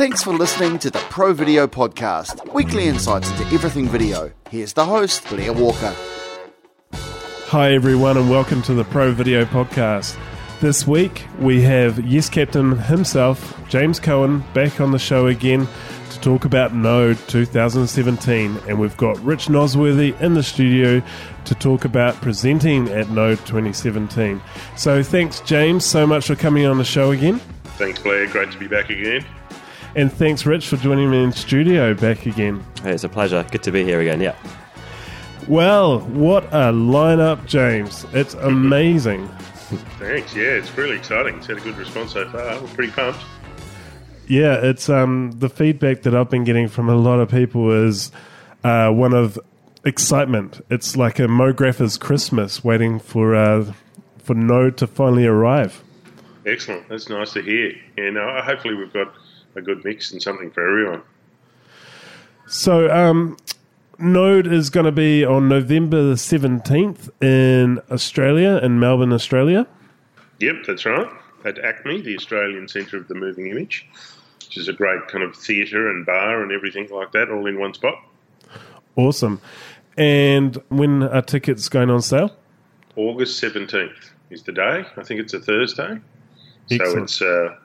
Thanks for listening to the Pro Video Podcast, weekly insights into everything video. Here's the host, Blair Walker. Hi, everyone, and welcome to the Pro Video Podcast. This week we have Yes Captain himself, James Cohen, back on the show again to talk about Node 2017. And we've got Rich Nosworthy in the studio to talk about presenting at Node 2017. So thanks, James, so much for coming on the show again. Thanks, Blair. Great to be back again. And thanks, Rich, for joining me in studio back again. Hey, it's a pleasure. Good to be here again. Yeah. Well, what a lineup, James. It's amazing. Thanks. Yeah, it's really exciting. It's had a good response so far. We're pretty pumped. Yeah, it's um, the feedback that I've been getting from a lot of people is uh, one of excitement. It's like a MoGrapher's Christmas, waiting for uh, for Node to finally arrive. Excellent. That's nice to hear. And uh, hopefully we've got a good mix and something for everyone. So, um, Node is going to be on November the 17th in Australia, in Melbourne, Australia. Yep, that's right. At ACMI, the Australian Centre of the Moving Image, which is a great kind of theatre and bar and everything like that, all in one spot. Awesome. And when are tickets going on sale? August 17th is the day. I think it's a Thursday. So it's uh,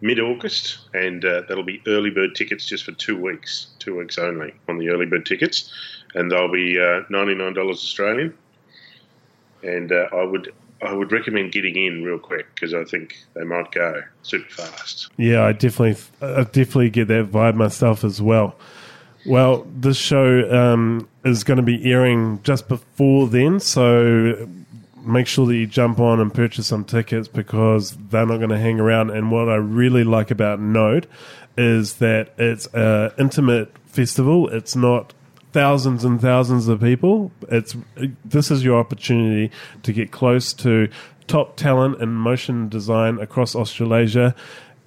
mid August, and uh, that'll be early bird tickets just for two weeks, two weeks only on the early bird tickets, and they'll be uh, ninety nine dollars Australian. And uh, I would I would recommend getting in real quick because I think they might go super fast. Yeah, I definitely, I definitely get that vibe myself as well. Well, this show um, is going to be airing just before then, so make sure that you jump on and purchase some tickets because they're not going to hang around. And what I really like about Node is that it's an intimate festival. It's not thousands and thousands of people. It's this is your opportunity to get close to top talent in motion design across Australasia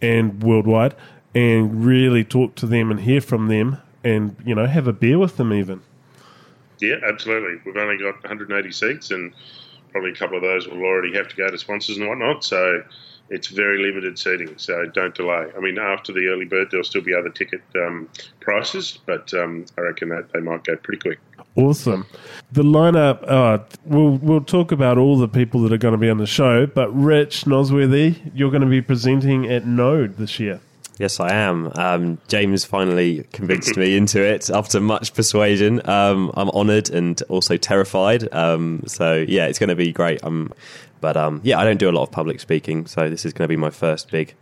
and worldwide, and really talk to them and hear from them, and you know have a beer with them even. Yeah, absolutely. We've only got 180 seats, and probably a couple of those will already have to go to sponsors and whatnot. So it's very limited seating. So don't delay. I mean, after the early bird, there'll still be other ticket um, prices, but um, I reckon that they might go pretty quick. Awesome. The lineup, uh, we'll, we'll talk about all the people that are going to be on the show, but Rich Nosworthy, you're going to be presenting at Node this year. Yes, I am. Um, James finally convinced me into it after much persuasion. Um, I'm honoured and also terrified. Um, so yeah, it's going to be great. Um, but um, yeah, I don't do a lot of public speaking, so this is going to be my first big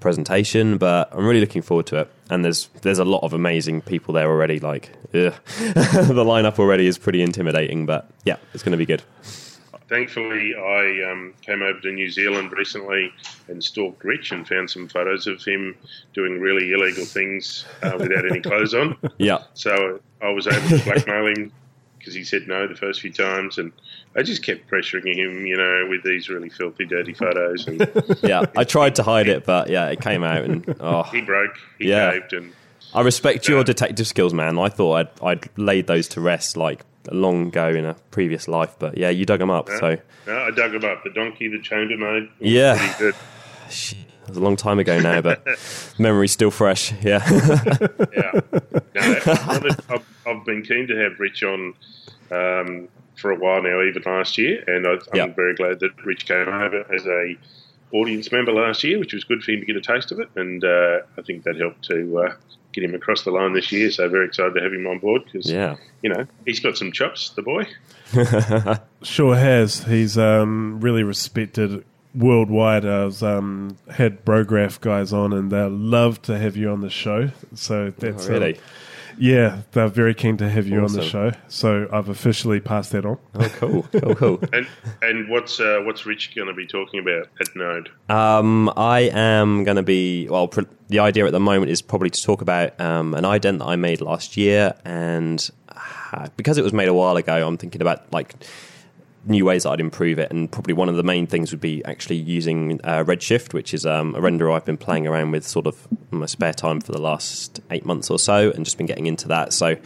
presentation. But I'm really looking forward to it. And there's there's a lot of amazing people there already. Like the lineup already is pretty intimidating. But yeah, it's going to be good. Thankfully, I um, came over to New Zealand recently and stalked Rich and found some photos of him doing really illegal things uh, without any clothes on. Yeah, So I was able to blackmail him because he said no the first few times, and I just kept pressuring him, you know, with these really filthy, dirty photos. And yeah. I tried to hide it, but yeah, it came out, and oh, he broke, he Yeah. caved, and I respect your detective skills, man. I thought I'd, I'd laid those to rest like long ago in a previous life, but yeah, you dug them up. So no, I dug him up. The donkey that chambermaid. was Yeah. it was a long time ago now, but memory's still fresh. Yeah, Yeah, no, I've, I've been keen to have Rich on um, for a while now, even last year, and I, I'm Yeah. very glad that Rich came over as a audience member last year, which was good for him to get a taste of it, and uh, I think that helped to uh, get him across the line this year. So very excited to have him on board because yeah, you know he's got some chops, the boy. Sure has. He's um, really respected worldwide. I've um, had Brograph guys on, and they love to have you on the show. So that's Oh, really. um, yeah, they're very keen to have you on the show. So I've officially passed that on. oh cool, cool, cool. And and what's uh, what's Rich going to be talking about at Node? Um, I am going to be well. Pr- the idea at the moment is probably to talk about um, an ident that I made last year, and uh, because it was made a while ago, I'm thinking about like new ways that I'd improve it, and probably one of the main things would be actually using uh, Redshift, which is um, a renderer I've been playing around with sort of in my spare time for the last eight months or so, and just been getting into that. So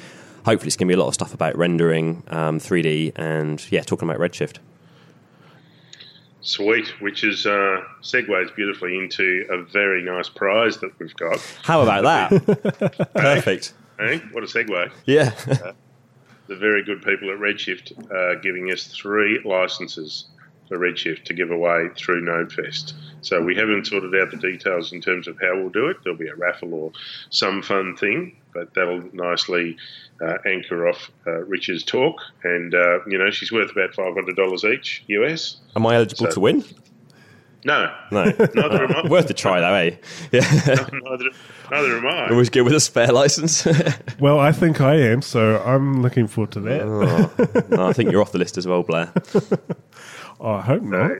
hopefully, it's going to be a lot of stuff about rendering, um, 3D, and yeah, talking about Redshift. Sweet, which is uh, segues beautifully into a very nice prize that we've got. How about that? Perfect. Hey, what a segue! Yeah. The very good people at Redshift are giving us three licenses for Redshift to give away through NodeFest. So we haven't sorted out the details in terms of how we'll do it. There'll be a raffle or some fun thing, but that'll nicely uh, anchor off uh, Rich's talk. And uh, you know, she's worth about five hundred dollars each US. Am I eligible So- to win? No, No. neither am I. Worth a try, though, eh? Yeah. neither, neither am I. Always good with a spare license. Well, I think I am, so I'm looking forward to that. oh, no, I think you're off the list as well, Blair. Oh, I hope not.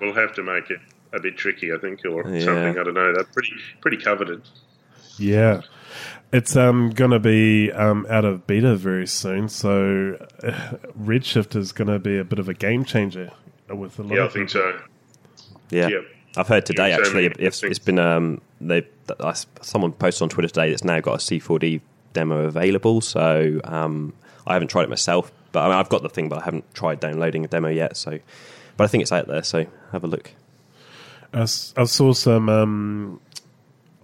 We'll have to make it a bit tricky, I think, or Yeah. something. I don't know. They're pretty pretty coveted. Yeah. It's um, going to be um, out of beta very soon, so uh, Redshift is going to be a bit of a game changer with a lot Yeah, I think people. so. Yeah. Yep. I've heard today Yeah, so actually many it's, it's been um they someone posted on Twitter today that's now got a C4D demo available. So um I haven't tried it myself, but I mean, I've got the thing, but I haven't tried downloading a demo yet. So, but I think it's out there. So have a look. I saw some um,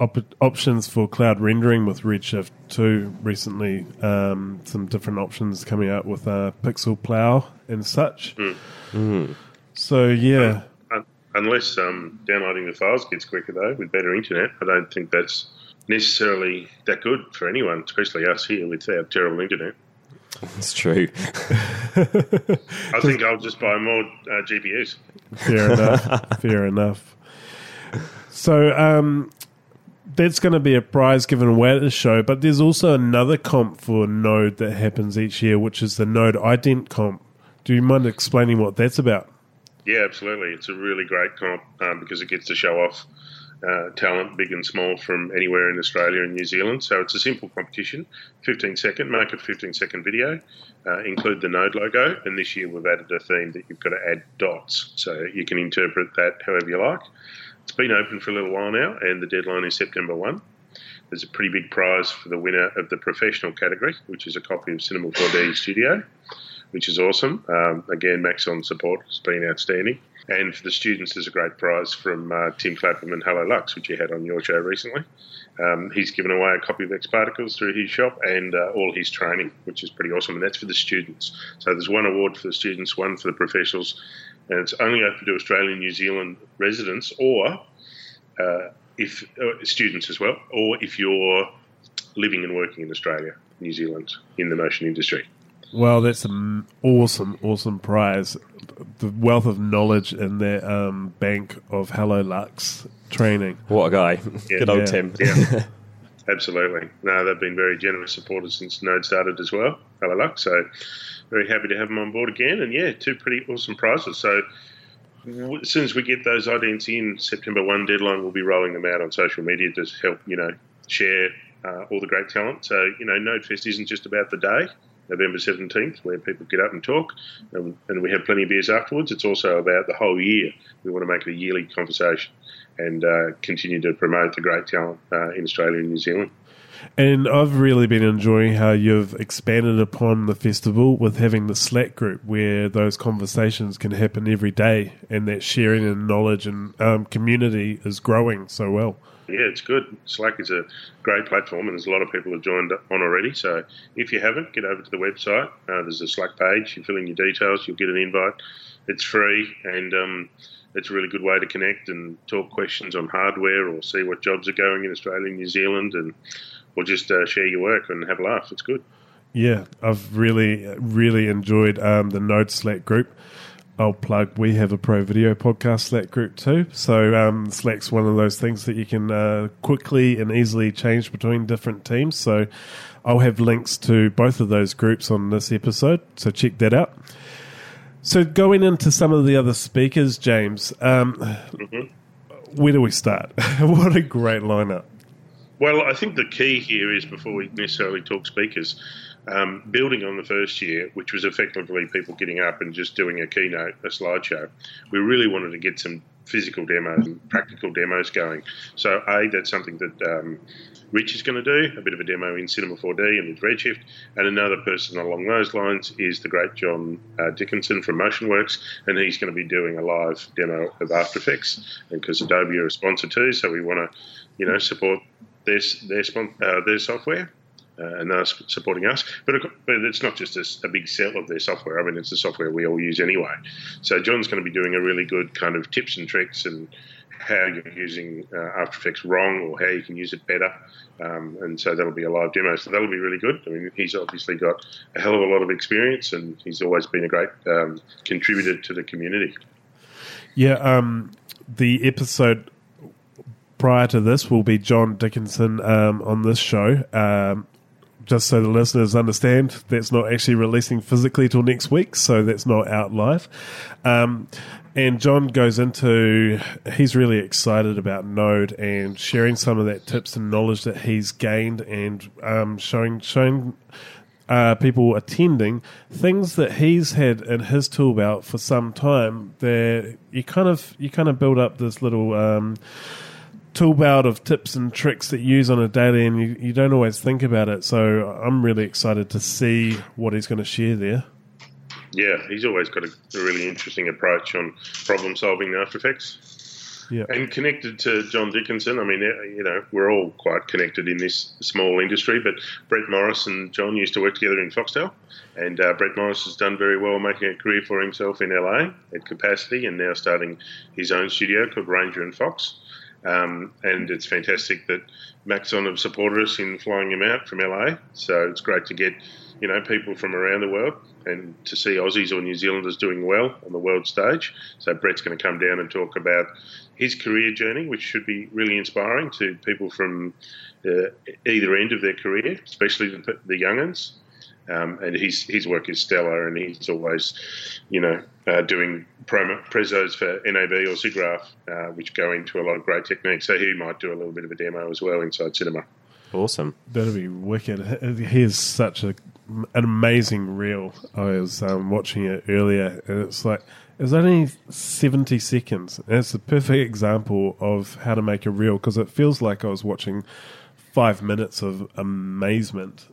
op- options for cloud rendering with Redshift 2 recently. Um, some different options coming out with uh, Pixel Plow and such. So, yeah. Un- Unless um, downloading the files gets quicker, though, with better internet, I don't think that's necessarily that good for anyone, especially us here with our terrible internet. That's true. I think I'll just buy more uh, GPUs. Fair enough. Fair enough. So um, that's going to be a prize given away at the show, but there's also another comp for Node that happens each year, which is the Node Ident comp. Do you mind explaining what that's about? Yeah, absolutely. It's a really great comp um, because it gets to show off uh, talent, big and small, from anywhere in Australia and New Zealand. So it's a simple competition. 15 second, make a 15 second video, uh, include the Node logo, and this year we've added a theme that you've got to add dots. So you can interpret that however you like. It's been open for a little while now, and the deadline is September 1. There's a pretty big prize for the winner of the professional category, which is a copy of Cinema 4D Studio which is awesome. Um, again, Maxon support has been outstanding. And for the students, there's a great prize from uh, Tim Clapham and Helloluxx, which you had on your show recently. Um, he's given away a copy of X Particles through his shop and uh, all his training, which is pretty awesome. And that's for the students. So there's one award for the students, one for the professionals, and it's only open to Australian, New Zealand residents or uh, if uh, students as well, or if you're living and working in Australia, New Zealand, in the motion industry. Well, that's an awesome, awesome prize. The wealth of knowledge in that um, bank of Helloluxx training. What a guy. Yeah. Good old Yeah. Tim. Yeah, absolutely. No, they've been very generous supporters since Node started as well. Hello, Lux. So very happy to have them on board again. And yeah, two pretty awesome prizes. So as soon as we get those idents in, September 1 deadline, we'll be rolling them out on social media to help, you know, share uh, all the great talent. So, you know, NodeFest isn't just about the day. November 17th, where people get up and talk, and, and we have plenty of beers afterwards. It's also about the whole year. We want to make it a yearly conversation and uh, continue to promote the great talent uh, in Australia and New Zealand. And I've really been enjoying how you've expanded upon the festival with having the Slack group where those conversations can happen every day and that sharing and knowledge and um, community is growing so well. Yeah, it's good. Slack is a great platform, and there's a lot of people who've joined on already. So if you haven't, get over to the website. Uh, there's a Slack page. You fill in your details, you'll get an invite. It's free, and um, it's a really good way to connect and talk questions on hardware or see what jobs are going in Australia and New Zealand, and or just uh, share your work and have a laugh. It's good. Yeah, I've really, really enjoyed um, the Node Slack group. I'll plug. We have a Pro Video podcast Slack group too. So um, Slack's one of those things that you can uh, quickly and easily change between different teams. So I'll have links to both of those groups on this episode. So check that out. So going into some of the other speakers, James, um, where do we start? what a great lineup! Well, I think the key here is before we necessarily talk speakers, um, building on the first year, which was effectively people getting up and just doing a keynote, a slideshow. We really wanted to get some physical demos and practical demos going. So, A, that's something that um, Rich is going to do, a bit of a demo in Cinema 4D and with Redshift. And another person along those lines is the great John uh, Dickinson from MotionWorks, and he's going to be doing a live demo of After Effects. because Adobe are a sponsor too, so we want to, you know, support their their, uh, their software. Uh, and they're supporting us. But, but it's not just a, a, big sell of their software. I mean, it's the software we all use anyway. So John's going to be doing a really good kind of tips and tricks and how you're using uh, After Effects wrong or how you can use it better. Um, and so that'll be a live demo. So that'll be really good. I mean, he's obviously got a hell of a lot of experience and he's always been a great um, contributor to the community. Yeah, um, the episode prior to this will be John Dickinson um, on this show. Um, just so the listeners understand, that's not actually releasing physically till next week, so that's not out live. Um, and John goes into he's really excited about Node and sharing some of that tips and knowledge that he's gained and um, showing showing uh, people attending things that he's had in his tool belt for some time. There, you kind of you kind of build up this little. Um, tool belt of tips and tricks that you use on a daily and you, you don't always think about it so i'm really excited to see what he's going to share there yeah, he's always got a, a really interesting approach on problem solving After Effects. Yeah. And connected to John Dickinson, I mean, uh, you know, we're all quite connected in this small industry, but Brett Morris and John used to work together in Foxtel. And uh, Brett Morris has done very well making a career for himself in LA at capacity and now starting his own studio called Ranger and Fox. Um, and it's fantastic that Maxon have supported us in flying him out from LA. So it's great to get, you know, people from around the world and to see Aussies or New Zealanders doing well on the world stage. So Brett's going to come down and talk about his career journey, which should be really inspiring to people from uh, either end of their career, especially the, the young uns. Um, and his his work is stellar, and he's always, you know, uh, doing promo, prezos for NAB or SIGGRAPH, uh, which go into a lot of great techniques. So he might do a little bit of a demo as well inside cinema. Awesome. That'd be wicked. He is such a an amazing reel. I was um, watching it earlier, and it's like it's only seventy seconds. And it's a perfect example of how to make a reel because it feels like I was watching five minutes of amazement,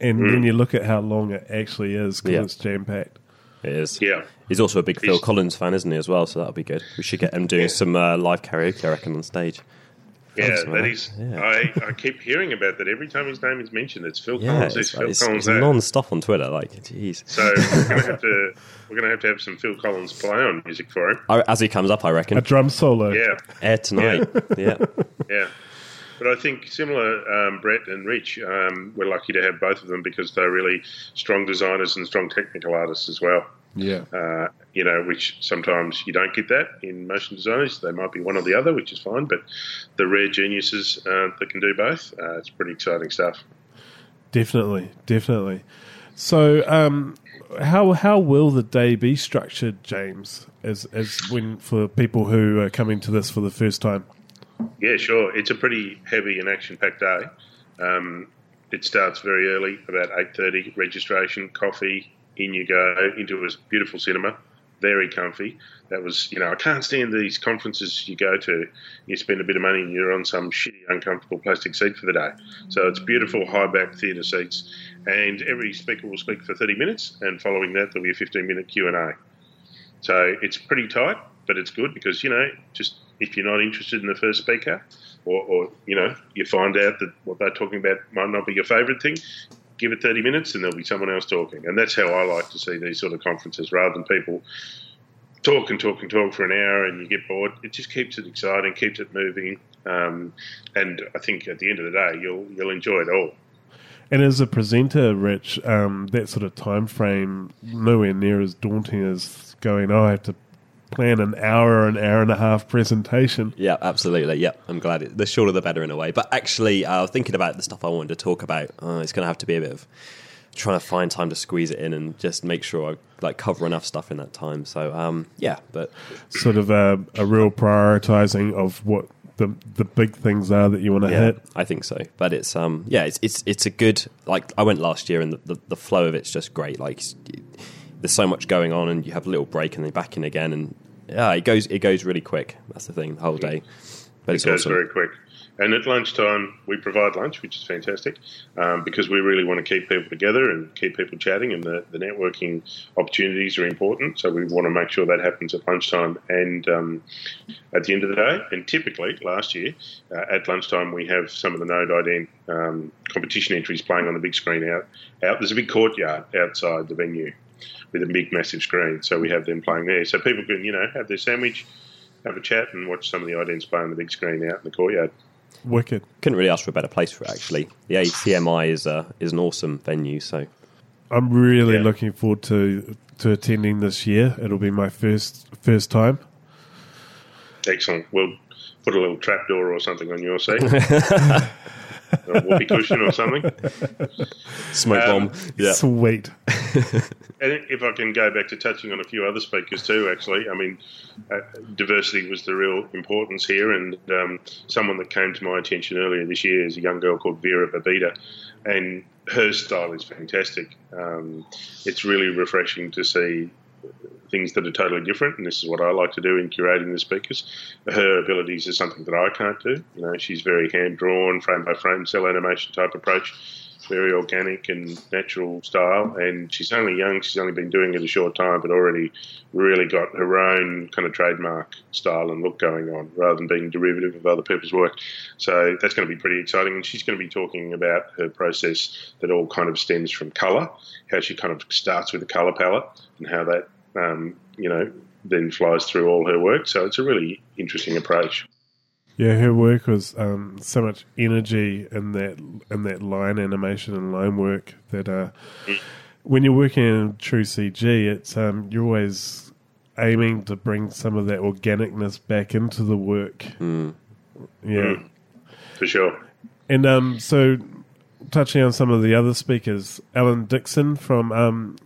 and mm. then you look at how long it actually is because yeah. it's jam packed. It is. Yeah. He's also a big Phil Collins fan, isn't he, as well? So that'll be good. We should get him doing yeah. some uh, live karaoke, I reckon, on stage. Yeah, that is. Yeah. I, I keep hearing about that every time his name is mentioned. It's Phil yeah, Collins. It's, Phil it's, Collins. It's non-stop on Twitter. Like, jeez. So we're going to have to we're going to have to have some Phil Collins play on music for him as he comes up. I reckon a drum solo. Yeah, air tonight. Yeah, yeah. yeah. But I think similar, um, Brett and Rich, um, we're lucky to have both of them because they're really strong designers and strong technical artists as well. Yeah. Uh, you know, which sometimes you don't get that in motion designers. They might be one or the other, which is fine. But the rare geniuses uh, that can do both, uh, it's pretty exciting stuff. Definitely, definitely. So, um, how how will the day be structured, James? As as when for people who are coming to this for the first time? Yeah, sure. It's a pretty heavy and action-packed day. Um, it starts very early, about eight thirty. Registration, coffee, in you go into a beautiful cinema, very comfy. That was, you know, I can't stand these conferences you go to. You spend a bit of money and you're on some shitty, uncomfortable plastic seat for the day. So it's beautiful high back theatre seats, and every speaker will speak for 30 minutes, and following that there'll be a 15 minute Q and A. So it's pretty tight, but it's good because you know, just if you're not interested in the first speaker, or, or, you know you find out that what they're talking about might not be your favourite thing, give it 30 minutes and there'll be someone else talking. And that's how I like to see these sort of conferences rather than people talk and talk and talk for an hour and you get bored. It just keeps it exciting, keeps it moving. Um, and I think at the end of the day, you'll, you'll enjoy it all. And as a presenter, Rich, um, that sort of time frame nowhere near as daunting as going, oh, I have to plan an hour an hour and a half presentation. Yeah, absolutely. Yeah, I'm glad. It, the shorter the better in a way. But actually, I uh, thinking about the stuff I wanted to talk about, uh, it's going to have to be a bit of trying to find time to squeeze it in and just make sure I like cover enough stuff in that time. So um, yeah, but sort of a, a real prioritizing of what the the big things are that you want to yeah, hit. I think so. But it's um yeah, it's it's it's a good like I went last year and the, the, the flow of it's just great. Like there's so much going on, and you have a little break and then back in again, and yeah, it goes it goes really quick. That's the thing, the whole day. But it's it goes awesome. very quick. And at lunchtime, we provide lunch, which is fantastic um, because we really want to keep people together and keep people chatting, and the, the networking opportunities are important. So we want to make sure that happens at lunchtime and um, at the end of the day. And typically, last year, uh, at lunchtime, we have some of the Node ID um, competition entries playing on the big screen out. out. There's a big courtyard outside the venue with a big, massive screen. So we have them playing there. So people can, you know, have their sandwich, have a chat, and watch some of the IDENs play on the big screen out in the courtyard. Wicked. Couldn't really ask for a better place for it. Actually, the ACMI is uh, is an awesome venue. So I'm really Yeah. looking forward to to attending this year. It'll be my first first time. Excellent. We'll put a little trapdoor or something on your seat. or a whoopee cushion or something. smoke Um, bomb. Yeah. Sweet. And if I can go back to touching on a few other speakers too, actually, I mean, uh, diversity was the real importance here. And um, someone that came to my attention earlier this year is a young girl called Vera Babida. And her style is fantastic. Um, it's really refreshing to see things that are totally different, and this is what I like to do in curating the speakers. Her abilities are something that I can't do. You know, she's very hand drawn, frame by frame, cell animation type approach, very organic and natural style. And she's only young; she's only been doing it a short time, but already really got her own kind of trademark style and look going on, rather than being derivative of other people's work. So that's going to be pretty exciting. And she's going to be talking about her process that all kind of stems from colour, how she kind of starts with a colour palette, and how that um, you know, then flies through all her work. So it's a really interesting approach. Yeah, her work was um, so much energy in that in that line animation and line work that uh, when you're working in true CG, it's um, you're always aiming to bring some of that organicness back into the work. Yeah, For sure. and um, so touching on some of the other speakers, Alan Dixon from um,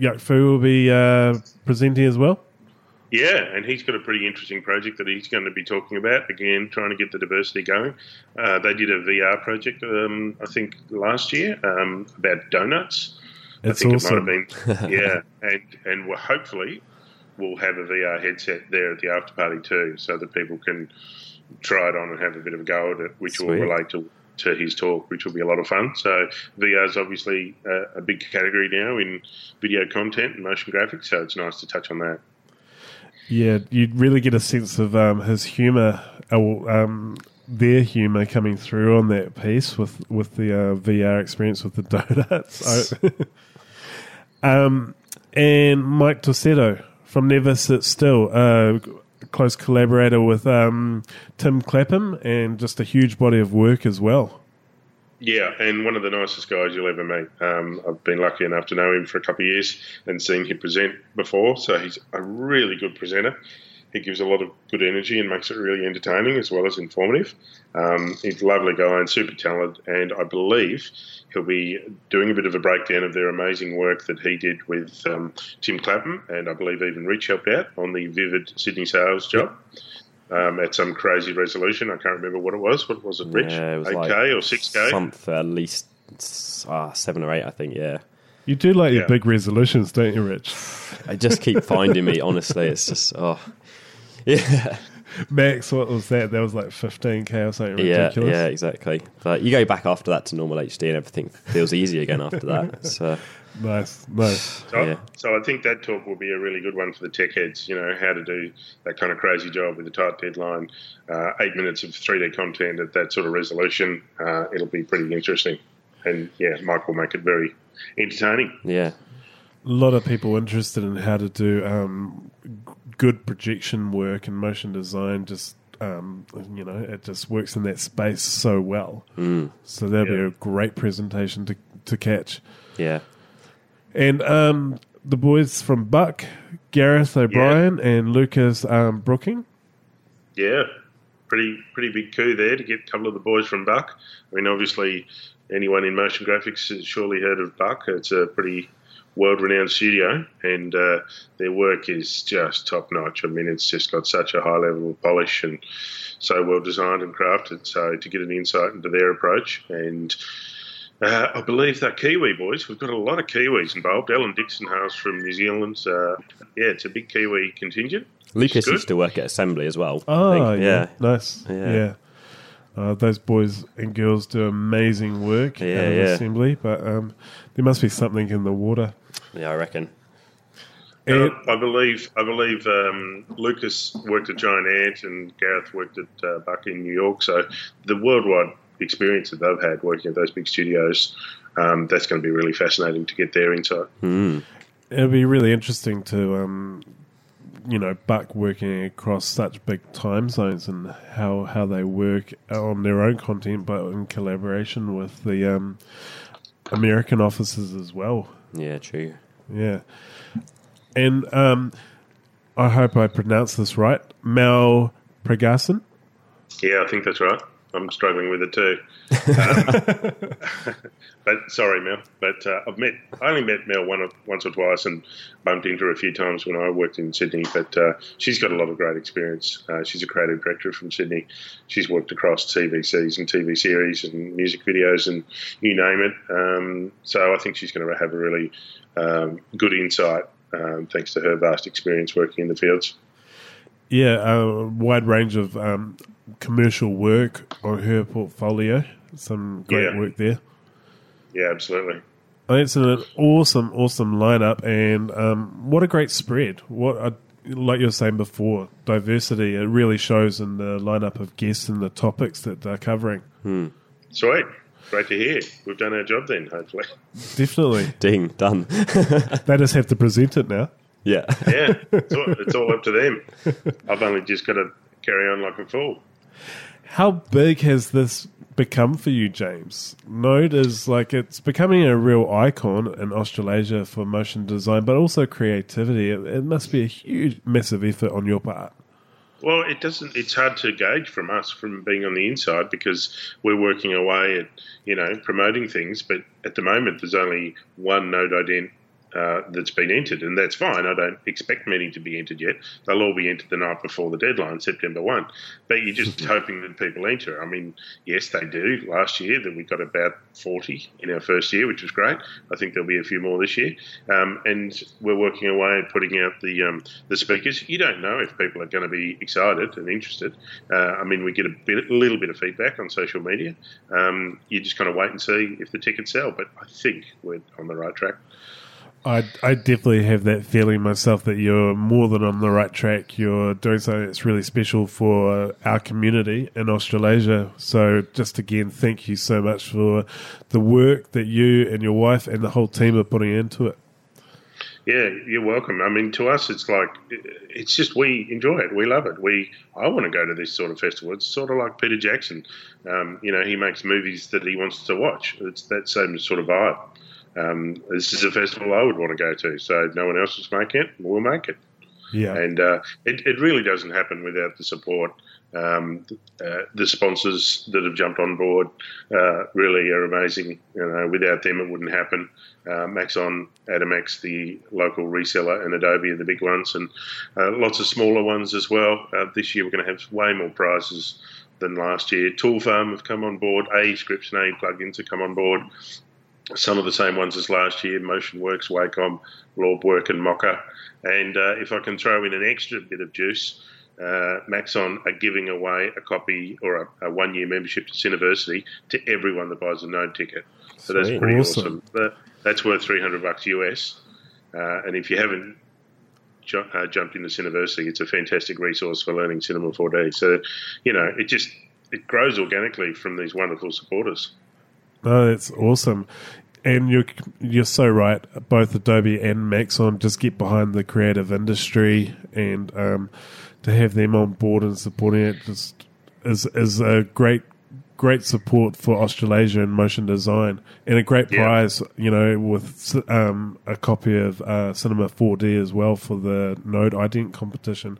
Yuck Fu will be uh, presenting as well. Yeah, and he's got a pretty interesting project that he's going to be talking about. Again, trying to get the diversity going. Uh, they did a VR project, um, I think, last year um, about donuts. It's I think awesome. it might have been. yeah, and and we'll hopefully we'll have a VR headset there at the after party too, so that people can try it on and have a bit of a go at it, which will relate to to his talk, which will be a lot of fun. So VR is obviously a, a big category now in video content and motion graphics, so it's nice to touch on that. Yeah, you'd really get a sense of um, his humour, or um, their humour coming through on that piece with with the uh, VR experience with the donuts. Um, and Mike Tosetto from Never Sit Still, uh, close collaborator with um, Tim Clapham, and just a huge body of work as well. Yeah, and one of the nicest guys you'll ever meet. Um, I've been lucky enough to know him for a couple of years and seen him present before, so he's a really good presenter. He gives a lot of good energy and makes it really entertaining as well as informative. Um, he's a lovely guy and super talented, and I believe he'll be doing a bit of a breakdown of their amazing work that he did with um, Tim Clapham, and I believe even Rich helped out on the Vivid Sydney sails job. Um, at some crazy resolution, I can't remember what it was. What was it, Rich? Yeah, it was 8K like or 6K? Something at least uh, seven or eight, I think. Yeah, You do like your big resolutions, don't you, Rich? I just keep finding me. Honestly, it's just oh, yeah, Max, what was that? That was like 15k or something yeah, ridiculous. yeah, exactly. But you go back after that to normal HD, and everything feels easy again after that. So Nice, nice. So, Yeah. so I think that talk will be a really good one for the tech heads. You know how to do that kind of crazy job with a tight deadline, uh, eight minutes of 3D content at that sort of resolution. Uh, it'll be pretty interesting, and yeah, Mike will make it very entertaining. yeah, a lot of people interested in how to do um, good projection work and motion design. Just um, you know, it just works in that space so well. Mm. So that'll be a great presentation to to catch. yeah, And um, the boys from Buck, Gareth O'Brien and Lucas um, Brooking. Yeah, pretty pretty big coup there to get a couple of the boys from Buck. I mean, obviously, anyone in motion graphics has surely heard of Buck. It's a pretty world renowned studio, and uh, their work is just top notch. I mean, it's just got such a high level of polish and so well designed and crafted. So to get an insight into their approach and uh, I believe they're Kiwi boys. We've got a lot of Kiwis involved. Alan Dixon hails from New Zealand. Uh, yeah, it's a big Kiwi contingent. Lucas good. used to work at Assembly as well. Oh, think. yeah. Nice. Yeah. Yeah. Uh, those boys and girls do amazing work Yeah, at yeah. assembly, but um, there must be something in the water. yeah, I reckon. Uh, And- I believe I believe um, Lucas worked at Giant Ant and Gareth worked at uh, Buck in New York. So the worldwide experience that they've had working at those big studios, um, that's going to be really fascinating to get their insight. It'd be really interesting to, um, you know, Buck working across such big time zones and how, how they work on their own content, but in collaboration with the um, American offices as well. Yeah, true. Yeah. And um, I hope I pronounced this right. Mel Pregason. Yeah, I think that's right. I'm struggling with it too. Um, but sorry, Mel. But uh, I've met, I only met Mel one once or twice and bumped into her a few times when I worked in Sydney. But uh, she's got a lot of great experience. Uh, she's a creative director from Sydney. She's worked across TVCs and TV series and music videos and you name it. Um, so I think she's going to have a really um, good insight um, thanks to her vast experience working in the fields. Yeah, a wide range of um, commercial work on her portfolio. Some great Yeah. work there. Yeah, absolutely. I think It's an awesome, awesome lineup, and um, what a great spread! What, a, like you were saying before, diversity. It really shows in the lineup of guests and the topics that they're covering. Sweet. Great to hear. We've done our job then, hopefully. Definitely, Ding, done. they just have to present it now. yeah. Yeah, it's all, it's all up to them. I've only just got to carry on like a fool. How big has this become for you, James? Node is like it's becoming a real icon in Australasia for motion design, but also creativity. It, it must be a huge, massive effort on your part. Well, it doesn't. It's hard to gauge from us from being on the inside because we're working away at you know promoting things. But at the moment, there's only one node ident uh, that's been entered, and that's fine. I don't expect many to be entered yet. They'll all be entered the night before the deadline, September one. But you're just hoping that people enter. I mean, yes, they do. Last year, that we got about forty in our first year, which was great. I think there'll be a few more this year, um, and we're working away at putting out the um, the speakers. You don't know if people are going to be excited and interested. Uh, I mean, we get a, bit, a little bit of feedback on social media. Um, you just kind of wait and see if the tickets sell. But I think we're on the right track. I, I definitely have that feeling myself that you're more than on the right track. You're doing something that's really special for our community in Australasia. So, just again, thank you so much for the work that you and your wife and the whole team are putting into it. Yeah, you're welcome. I mean, to us, it's like it's just we enjoy it. We love it. We I want to go to this sort of festival. It's sort of like Peter Jackson. Um, you know, he makes movies that he wants to watch. It's that same sort of vibe. Um, this is a festival I would want to go to. So no one else is making it, we'll make it. Yeah. And uh, it, it really doesn't happen without the support. Um, uh, the sponsors that have jumped on board uh, really are amazing. You know, without them, it wouldn't happen. Uh, Maxon, Adimex, the local reseller, and Adobe are the big ones, and uh, lots of smaller ones as well. Uh, this year, we're going to have way more prizes than last year. Tool Farm have come on board. A scripts and A plugins have come on board some of the same ones as last year MotionWorks, Wacom, Lawwork, and Mocha. And uh, if I can throw in an extra bit of juice, uh, Maxon are giving away a copy or a, a one year membership to Cineversity to everyone that buys a Node ticket. So that's pretty Awesome. awesome. That, that's worth 300 bucks US. Uh, and if you haven't ju- uh, jumped into Cineversity, it's a fantastic resource for learning Cinema 4D. So, you know, it just it grows organically from these wonderful supporters. No, that's awesome. And you're you're so right. Both Adobe and Maxon just get behind the creative industry, and um, to have them on board and supporting it just is is a great great support for Australasia and motion design, and a great Yeah. prize. You know, with um, a copy of uh, Cinema 4D as well for the Node Ident competition.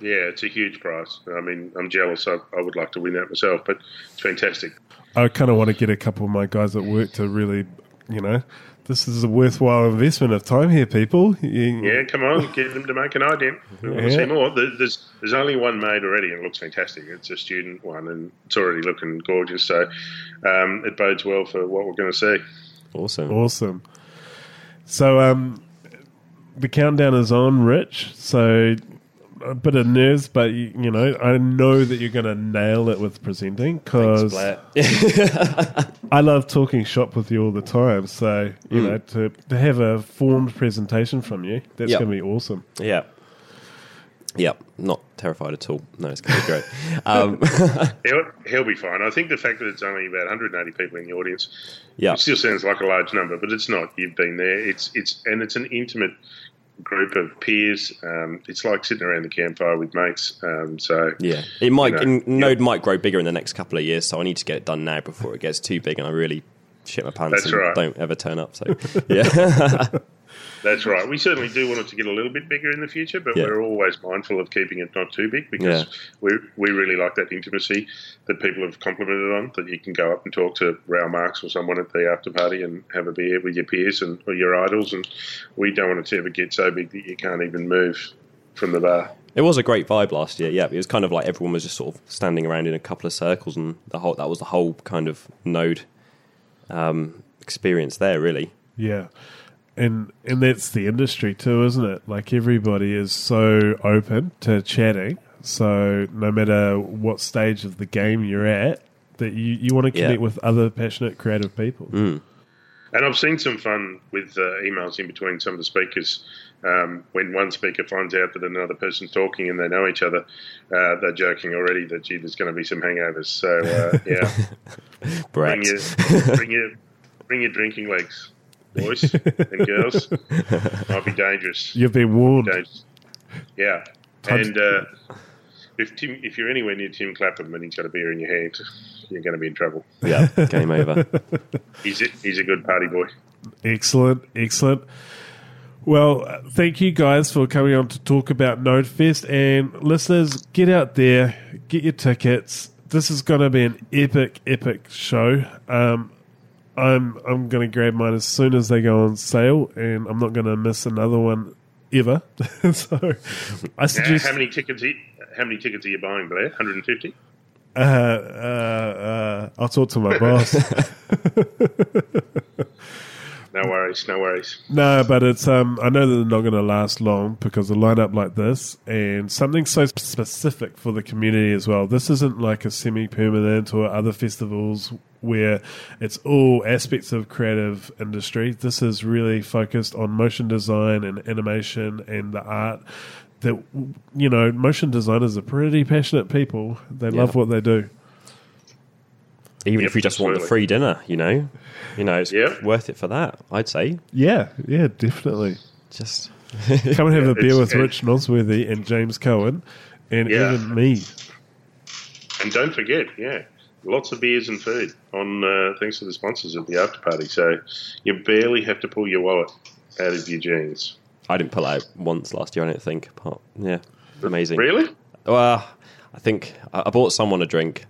Yeah, it's a huge prize. I mean, I'm jealous. I, I would like to win that myself, but it's fantastic. I kind of want to get a couple of my guys at work to really, you know, this is a worthwhile investment of time here, people. You- Yeah, come on, get them to make an ident. We want to see more. There's there's only one made already, and it looks fantastic. It's a student one, and it's already looking gorgeous. So um, it bodes well for what we're going to see. Awesome. Awesome. So, um, the countdown is on, Rich. So, a bit of nerves, but you, you know, I know that you're going to nail it with presenting because I love talking shop with you all the time. So you Mm. know, to to have a formed presentation from you, that's Yep. going to be awesome. yeah. Yep, not terrified at all. No, it's going to be great. Um, He'll, he'll be fine. I think the fact that it's only about 180 people in the audience, yeah, it still sounds like a large number, but it's not. You've been there. It's it's and it's an intimate group of peers. Um, it's like sitting around the campfire with mates. Um, so yeah. It might You know, Node might grow bigger in the next couple of years, so I need to get it done now before it gets too big and I really shit my pants That's and right. don't ever turn up. So yeah, That's right. We certainly do want it to get a little bit bigger in the future, but Yeah. we're always mindful of keeping it not too big because Yeah. we we really like that intimacy that people have complimented on. That you can go up and talk to Raoul Marks or someone at the after party and have a beer with your peers and or your idols, and we don't want it to ever get so big that you can't even move from the bar. it was a great vibe last year. Yeah, it was kind of like everyone was just sort of standing around in a couple of circles, and the whole that was the whole kind of Node um, experience there. Really, Yeah. And and that's the industry too, isn't it? Like everybody is so open to chatting. So no matter what stage of the game you're at, that you, you want to Yeah. connect with other passionate creative people. And I've seen some fun with uh, emails in between some of the speakers. Um, when one speaker finds out that another person's talking and they know each other, uh, they're joking already that gee, there's going to be some hangovers. So uh, yeah, bring your bring your bring your drinking legs, boys and girls. Might be dangerous. You've been warned. dangerous. Yeah, and uh, if Tim, if you're anywhere near Tim Clapham and he's got a beer in your hand, you're going to be in trouble. yeah, game over. He's a, he's a good party boy. Excellent, excellent. Well, uh, thank you guys for coming on to talk about NodeFest. And listeners, get out there, get your tickets. This is going to be an epic, epic show. Um, I'm I'm going to grab mine as soon as they go on sale, and I'm not going to miss another one ever. so, I Now, suggest. how many tickets? Are you, how many tickets are you buying, Blair? 150. Uh, uh, uh, I'll talk to my boss. No worries, no worries. No, but it's um. I know that they're not going to last long because a lineup like this and something so specific for the community as well. This isn't like a semi-permanent or other festivals where it's all aspects of creative industry. This is really focused on motion design and animation and the art. That you know, motion designers are pretty passionate people. They love what they do. Even Yep, if you just want the free dinner, you know, you know, it's Yep. worth it for that. I'd say. Yeah, yeah, definitely. Just Come and have a beer with it- Rich Nosworthy and James Cohen, and Yeah. even me. And don't forget, yeah, lots of beers and food on uh, thanks to the sponsors of the after party. So you barely have to pull your wallet out of your jeans. I didn't pull out once last year. I don't think. But, yeah, amazing. Really? Well, I think I I bought someone a drink.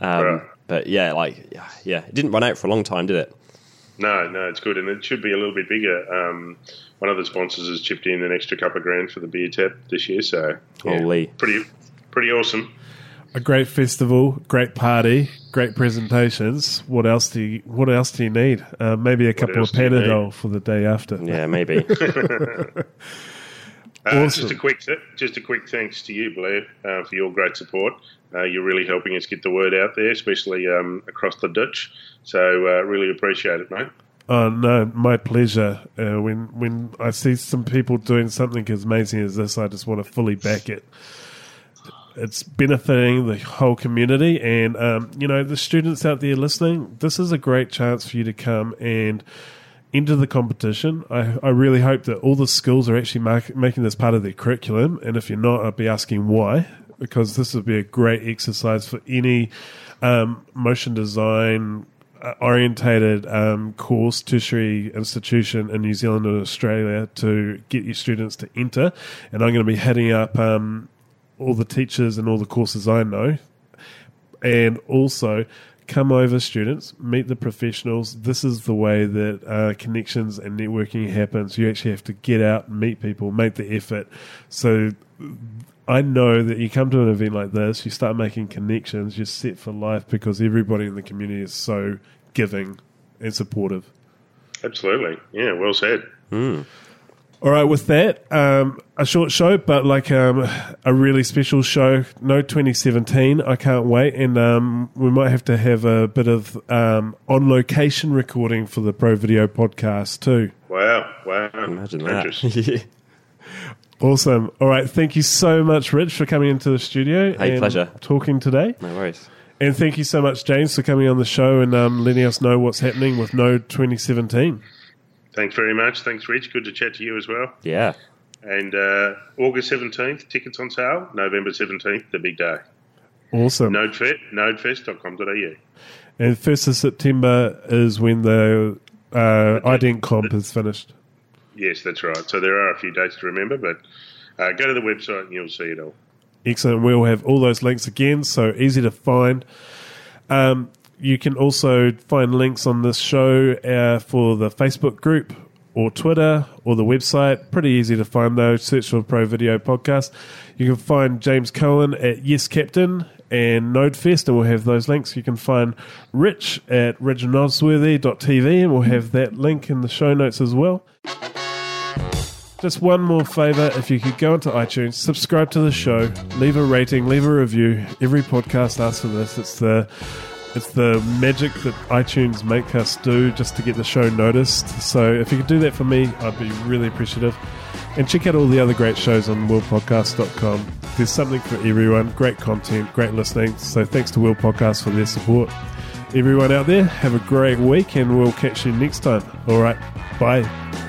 Um, Right. But yeah, like yeah, yeah, it didn't run out for a long time, did it? No, no, it's good, and it should be a little bit bigger. Um, one of the sponsors has chipped in an extra couple of grand for the beer tap this year, so yeah, Holy. pretty, pretty awesome. a great festival, great party, great presentations. What else do you What else do you need? Uh, maybe a couple of else do you Panadol for the day after. Yeah, maybe. Uh, Awesome. Just a quick, th- just a quick thanks to you, Blair, uh, for your great support. Uh, you're really helping us get the word out there, especially um, across the Dutch. So uh, really appreciate it, mate. Oh no, my pleasure. Uh, when when I see some people doing something as amazing as this, I just want to fully back it. It's benefiting the whole community, and um, you know the students out there listening. This is a great chance for you to come and enter the competition. I, I really hope that all the schools are actually mark, making this part of their curriculum, and if you're not, I'd be asking why, because this would be a great exercise for any um, motion design uh, orientated um, course, tertiary institution in New Zealand and Australia to get your students to enter. And I'm going to be heading up um, all the teachers and all the courses I know. And also, come over, students, meet the professionals. This is the way that uh, connections and networking happens. You actually have to get out, meet people, make the effort. So I know that you come to an event like this, you start making connections, you're set for life because everybody in the community is so giving and supportive. Absolutely, yeah, well said. All right, with that, um, a short show, but like um, a really special show. Node 2017. I can't wait. And um, we might have to have a bit of um, on location recording for the Pro Video podcast too. Wow, wow. Imagine Dangerous. that. Awesome. All right. Thank you so much, Rich, for coming into the studio. Hey, and pleasure. Talking today. no worries. And thank you so much, James, for coming on the show and um, letting us know what's happening with Node 2017. Thanks very much. Thanks, Rich. Good to chat to you as well. Yeah. And uh, August 17th, tickets on sale. November 17th, the big day. Awesome. Nodefest, nodefest.com.au. And 1st of September is when the uh, IDENT comp is finished. Yes, that's right. So there are a few dates to remember, but uh, go to the website and you'll see it all. Excellent. We'll have all those links again, so easy to find. Um, you can also find links on this show uh, for the Facebook group or Twitter or the website. Pretty easy to find though. Search for Pro Video Podcast. You can find James Cohen at Yes Captain and NodeFest, and we'll have those links. You can find Rich at reginaldsworthy.tv, and we'll have that link in the show notes as well. Just one more favor if you could go into iTunes, subscribe to the show, leave a rating, leave a review. Every podcast asks for this. It's the it's the magic that iTunes make us do just to get the show noticed. So if you could do that for me, I'd be really appreciative. And check out all the other great shows on willpodcast.com. There's something for everyone, great content, great listening. So thanks to Will Podcast for their support. Everyone out there, have a great week and we'll catch you next time. All right, bye.